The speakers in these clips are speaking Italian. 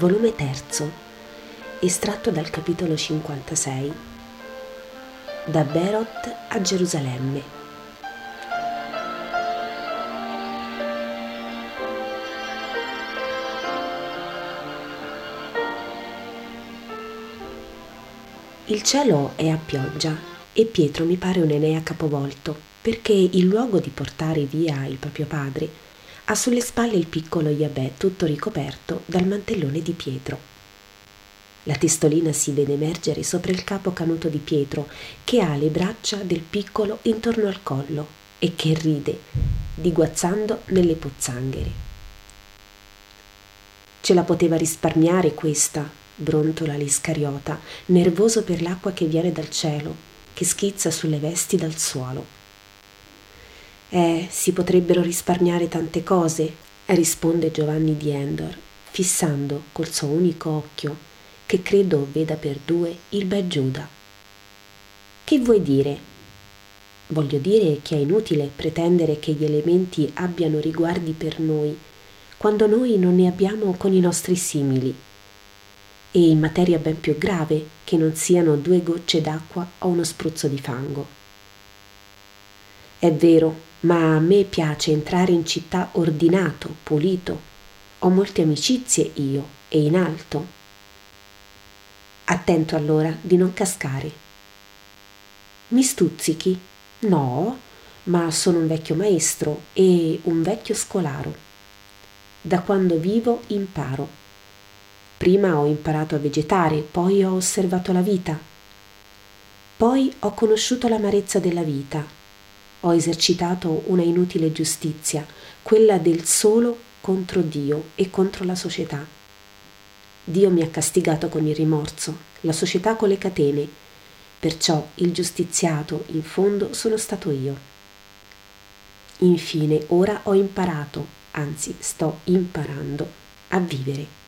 volume 3, estratto dal capitolo 56, da Berot a Gerusalemme. Il cielo è a pioggia e Pietro mi pare un Enea capovolto, perché il luogo di portare via il proprio padre ha sulle spalle il piccolo Iabè tutto ricoperto dal mantellone di Pietro. La testolina si vede emergere sopra il capo canuto di Pietro, che ha le braccia del piccolo intorno al collo e che ride, diguazzando nelle pozzanghere. Ce la poteva risparmiare questa, brontola l'Iscariota, nervoso per l'acqua che viene dal cielo, che schizza sulle vesti dal suolo. Eh, si potrebbero risparmiare tante cose, risponde Giovanni di Endor, fissando col suo unico occhio, che credo veda per due, il bel Giuda. Che vuoi dire? Voglio dire che è inutile pretendere che gli elementi abbiano riguardi per noi, quando noi non ne abbiamo con i nostri simili e in materia ben più grave che non siano due gocce d'acqua o uno spruzzo di fango. È vero, ma a me piace entrare in città ordinato, pulito. Ho molte amicizie io e in alto. Attento allora di non cascare. Mi stuzzichi? No, ma sono un vecchio maestro e un vecchio scolaro. Da quando vivo imparo Prima ho imparato a vegetare, poi ho osservato la vita. Poi ho conosciuto l'amarezza della vita. Ho esercitato una inutile giustizia, quella del solo contro Dio e contro la società. Dio mi ha castigato con il rimorso, la società con le catene, perciò il giustiziato in fondo sono stato io. Infine, ora ho imparato, anzi sto imparando, a vivere.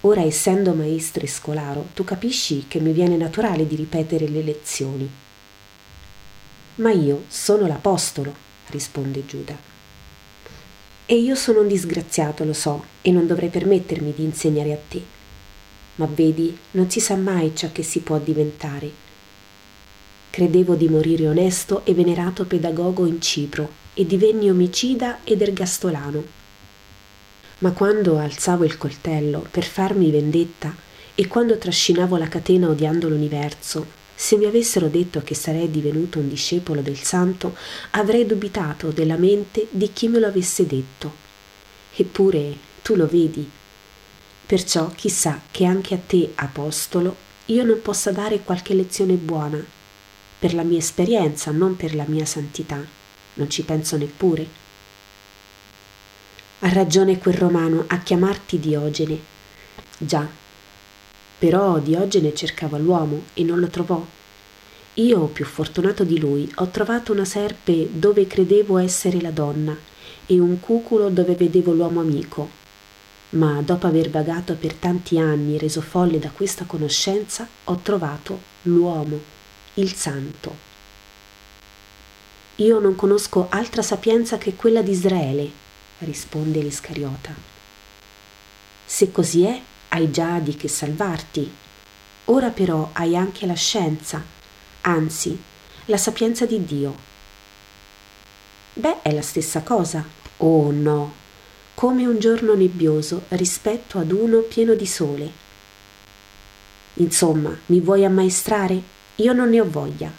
Ora, essendo maestro e scolaro, tu capisci che mi viene naturale di ripetere le lezioni. Ma io sono l'apostolo, risponde Giuda. E io sono un disgraziato, lo so, e non dovrei permettermi di insegnare a te. Ma vedi, non si sa mai ciò che si può diventare. Credevo di morire onesto e venerato pedagogo in Cipro e divenni omicida ed ergastolano ma quando alzavo il coltello per farmi vendetta e quando trascinavo la catena odiando l'universo, se mi avessero detto che sarei divenuto un discepolo del santo, avrei dubitato della mente di chi me lo avesse detto. Eppure tu lo vedi. Perciò chissà che anche a te, apostolo, io non possa dare qualche lezione buona, per la mia esperienza, non per la mia santità. Non ci penso neppure. Ha ragione quel romano a chiamarti Diogene. Già, però Diogene cercava l'uomo e non lo trovò. Io, più fortunato di lui, ho trovato una serpe dove credevo essere la donna e un cuculo dove vedevo l'uomo amico. Ma dopo aver vagato per tanti anni reso folle da questa conoscenza, ho trovato l'uomo, il santo. Io non conosco altra sapienza che quella di Israele, risponde l'Iscariota. Se così è, hai già di che salvarti. Ora però hai anche la scienza, anzi, la sapienza di Dio. Beh, è la stessa cosa. Oh no, come un giorno nebbioso rispetto ad uno pieno di sole. Insomma, mi vuoi ammaestrare? Io non ne ho voglia.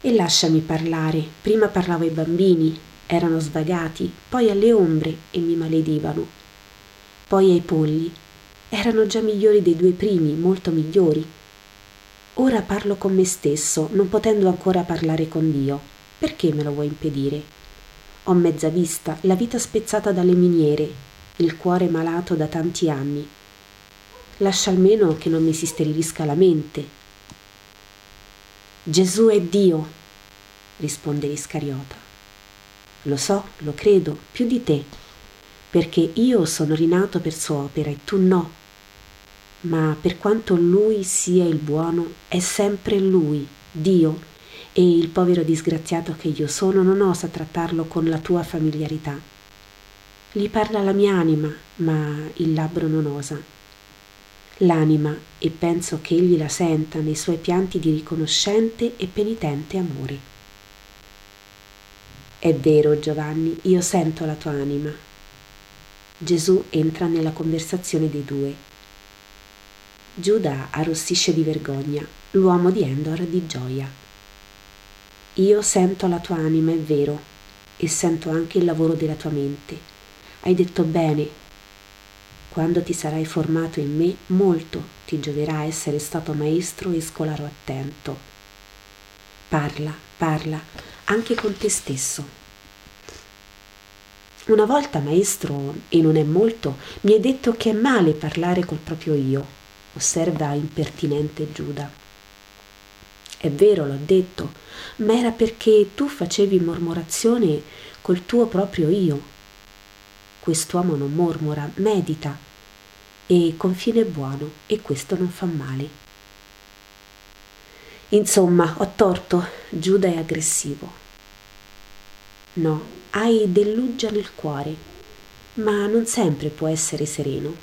E lasciami parlare, prima parlavo ai bambini, erano svagati, poi alle ombre e mi maledivano. Poi ai polli. Erano già migliori dei due primi, molto migliori. Ora parlo con me stesso, non potendo ancora parlare con Dio. Perché me lo vuoi impedire? Ho mezza vista, la vita spezzata dalle miniere, il cuore malato da tanti anni. Lascia almeno che non mi si sterilisca la mente. Gesù è Dio, risponde l'Iscariota. Lo so, lo credo, più di te, perché io sono rinato per sua opera e tu no. Ma per quanto lui sia il buono, è sempre lui, Dio, e il povero disgraziato che io sono non osa trattarlo con la tua familiarità. Gli parla la mia anima, ma il labbro non osa. L'anima, e penso che egli la senta nei suoi pianti di riconoscente e penitente amore. È vero, Giovanni, io sento la tua anima. Gesù entra nella conversazione dei due. Giuda arrossisce di vergogna, l'uomo di Endor di gioia. Io sento la tua anima, è vero, e sento anche il lavoro della tua mente hai detto bene. Quando ti sarai formato in me, molto ti gioverà essere stato maestro e scolaro attento. Parla, parla, anche con te stesso. Una volta, maestro, e non è molto, mi hai detto che è male parlare col proprio io, osserva impertinente Giuda. È vero, l'ho detto, ma era perché tu facevi mormorazione col tuo proprio io Quest'uomo non mormora, medita e confine buono e questo non fa male. Insomma, ho torto, Giuda è aggressivo. No, hai dell'uggia nel cuore, ma non sempre può essere sereno.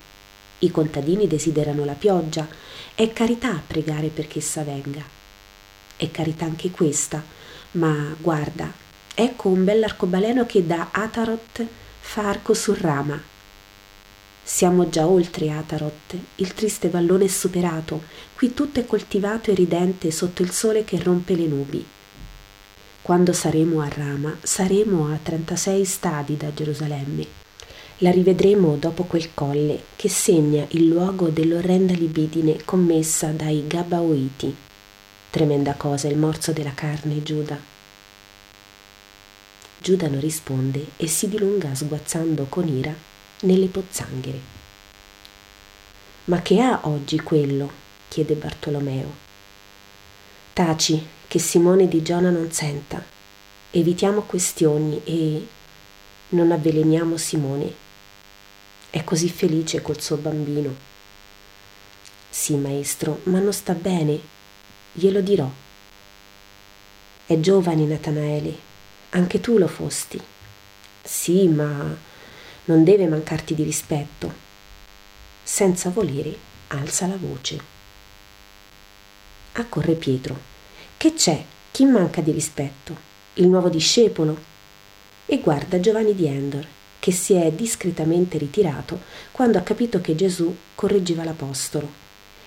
I contadini desiderano la pioggia, è carità pregare perché essa venga. È carità anche questa, ma guarda, ecco un bell'arcobaleno che da Atarot fa arco sul rama. Siamo già oltre Atarot, il triste vallone è superato, qui tutto è coltivato e ridente sotto il sole che rompe le nubi. Quando saremo a Rama, saremo a 36 stadi da Gerusalemme. La rivedremo dopo quel colle che segna il luogo dell'orrenda libidine commessa dai Gabaoiti. Tremenda cosa il morso della carne, Giuda. Giuda non risponde e si dilunga sguazzando con ira nelle pozzanghere. Ma che ha oggi quello? chiede Bartolomeo. Taci, che Simone di Giona non senta. Evitiamo questioni e non avveleniamo Simone. È così felice col suo bambino. Sì, maestro, ma non sta bene. Glielo dirò. È giovane Natanaele, anche tu lo fosti. Sì, ma non deve mancarti di rispetto. Senza volere, alza la voce. Accorre Pietro. Che c'è? Chi manca di rispetto? Il nuovo discepolo? E guarda Giovanni di Endor, che si è discretamente ritirato quando ha capito che Gesù correggeva l'Apostolo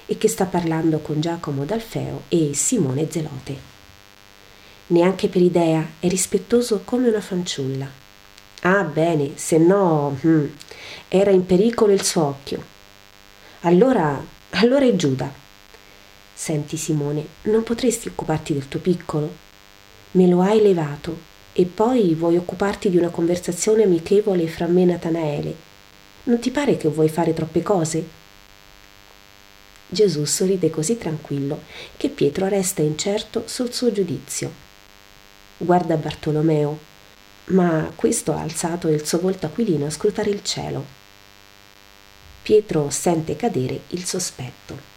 e che sta parlando con Giacomo d'Alfeo e Simone Zelote neanche per idea, è rispettoso come una fanciulla. Ah, bene, se no, hmm, era in pericolo il suo occhio. Allora, allora è Giuda. Senti, Simone, non potresti occuparti del tuo piccolo? Me lo hai levato e poi vuoi occuparti di una conversazione amichevole fra me e Natanaele. Non ti pare che vuoi fare troppe cose? Gesù sorride così tranquillo che Pietro resta incerto sul suo giudizio guarda Bartolomeo, ma questo ha alzato il suo volto aquilino a scrutare il cielo. Pietro sente cadere il sospetto.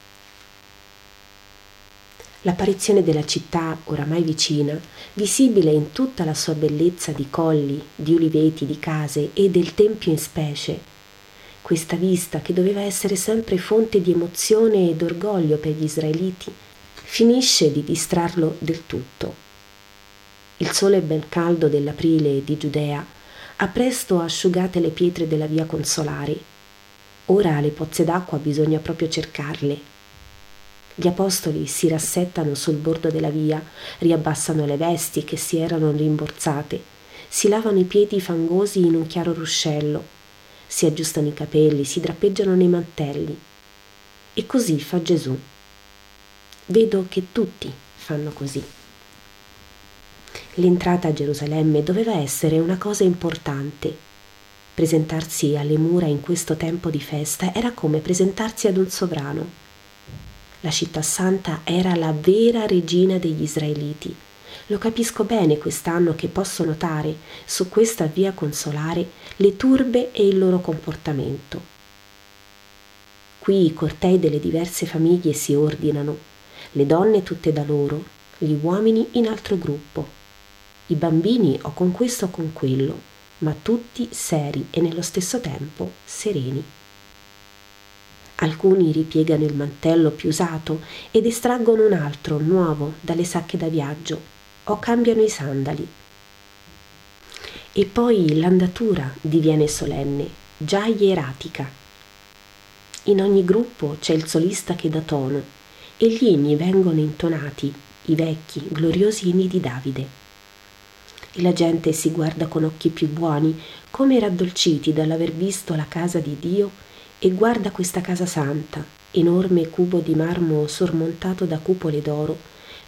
L'apparizione della città, oramai vicina, visibile in tutta la sua bellezza di colli, di uliveti, di case e del tempio in specie, questa vista che doveva essere sempre fonte di emozione ed orgoglio per gli israeliti, finisce di distrarlo del tutto il sole ben caldo dell'aprile di Giudea ha presto asciugate le pietre della via consolare. Ora le pozze d'acqua bisogna proprio cercarle. Gli apostoli si rassettano sul bordo della via, riabbassano le vesti che si erano rimborsate, si lavano i piedi fangosi in un chiaro ruscello, si aggiustano i capelli, si drappeggiano nei mantelli. E così fa Gesù. Vedo che tutti fanno così. L'entrata a Gerusalemme doveva essere una cosa importante. Presentarsi alle mura in questo tempo di festa era come presentarsi ad un sovrano. La città santa era la vera regina degli israeliti. Lo capisco bene quest'anno che posso notare su questa via consolare le turbe e il loro comportamento. Qui i cortei delle diverse famiglie si ordinano, le donne tutte da loro, gli uomini in altro gruppo i bambini o con questo o con quello, ma tutti seri e nello stesso tempo sereni. Alcuni ripiegano il mantello più usato ed estraggono un altro, nuovo, dalle sacche da viaggio, o cambiano i sandali. E poi l'andatura diviene solenne, già ieratica. In ogni gruppo c'è il solista che dà tono e gli inni vengono intonati, i vecchi, gloriosi inni di Davide. E la gente si guarda con occhi più buoni, come raddolciti dall'aver visto la casa di Dio e guarda questa casa santa, enorme cubo di marmo sormontato da cupole d'oro,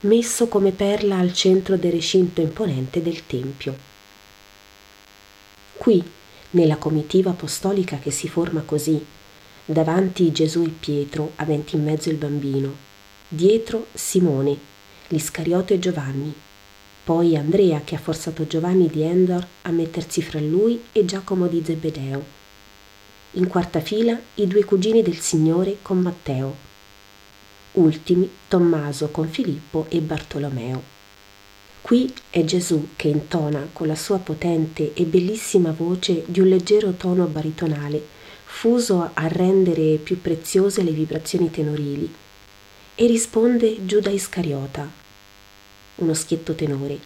messo come perla al centro del recinto imponente del Tempio. Qui, nella comitiva apostolica che si forma così, davanti Gesù e Pietro, aventi in mezzo il bambino, dietro Simone, l'Iscariote e Giovanni, poi Andrea che ha forzato Giovanni di Endor a mettersi fra lui e Giacomo di Zebedeo, in quarta fila i due cugini del Signore con Matteo, ultimi Tommaso con Filippo e Bartolomeo. Qui è Gesù che intona con la sua potente e bellissima voce di un leggero tono baritonale, fuso a rendere più preziose le vibrazioni tenorili, e risponde Giuda Iscariota, uno schietto tenore,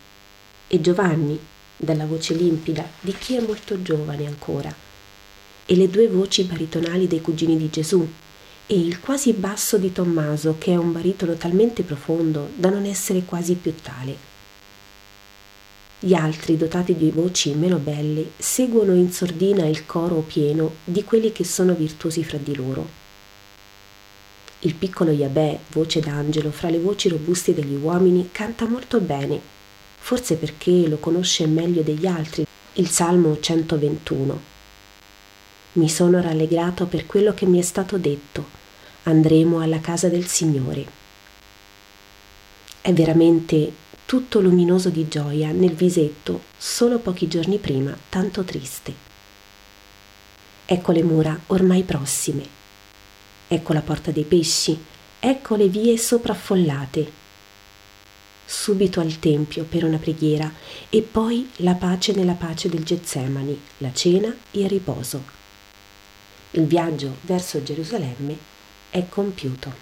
e Giovanni, dalla voce limpida di chi è molto giovane ancora e le due voci baritonali dei cugini di Gesù e il quasi basso di Tommaso che è un baritono talmente profondo da non essere quasi più tale. Gli altri, dotati di voci meno belle, seguono in sordina il coro pieno di quelli che sono virtuosi fra di loro. Il piccolo Yabè, voce d'angelo, fra le voci robuste degli uomini, canta molto bene, forse perché lo conosce meglio degli altri, il Salmo 121 mi sono rallegrato per quello che mi è stato detto. Andremo alla casa del Signore. È veramente tutto luminoso di gioia nel visetto, solo pochi giorni prima tanto triste. Ecco le mura ormai prossime. Ecco la porta dei pesci, ecco le vie sopraffollate. Subito al tempio per una preghiera e poi la pace nella pace del Getsemani, la cena e il riposo. Il viaggio verso Gerusalemme è compiuto.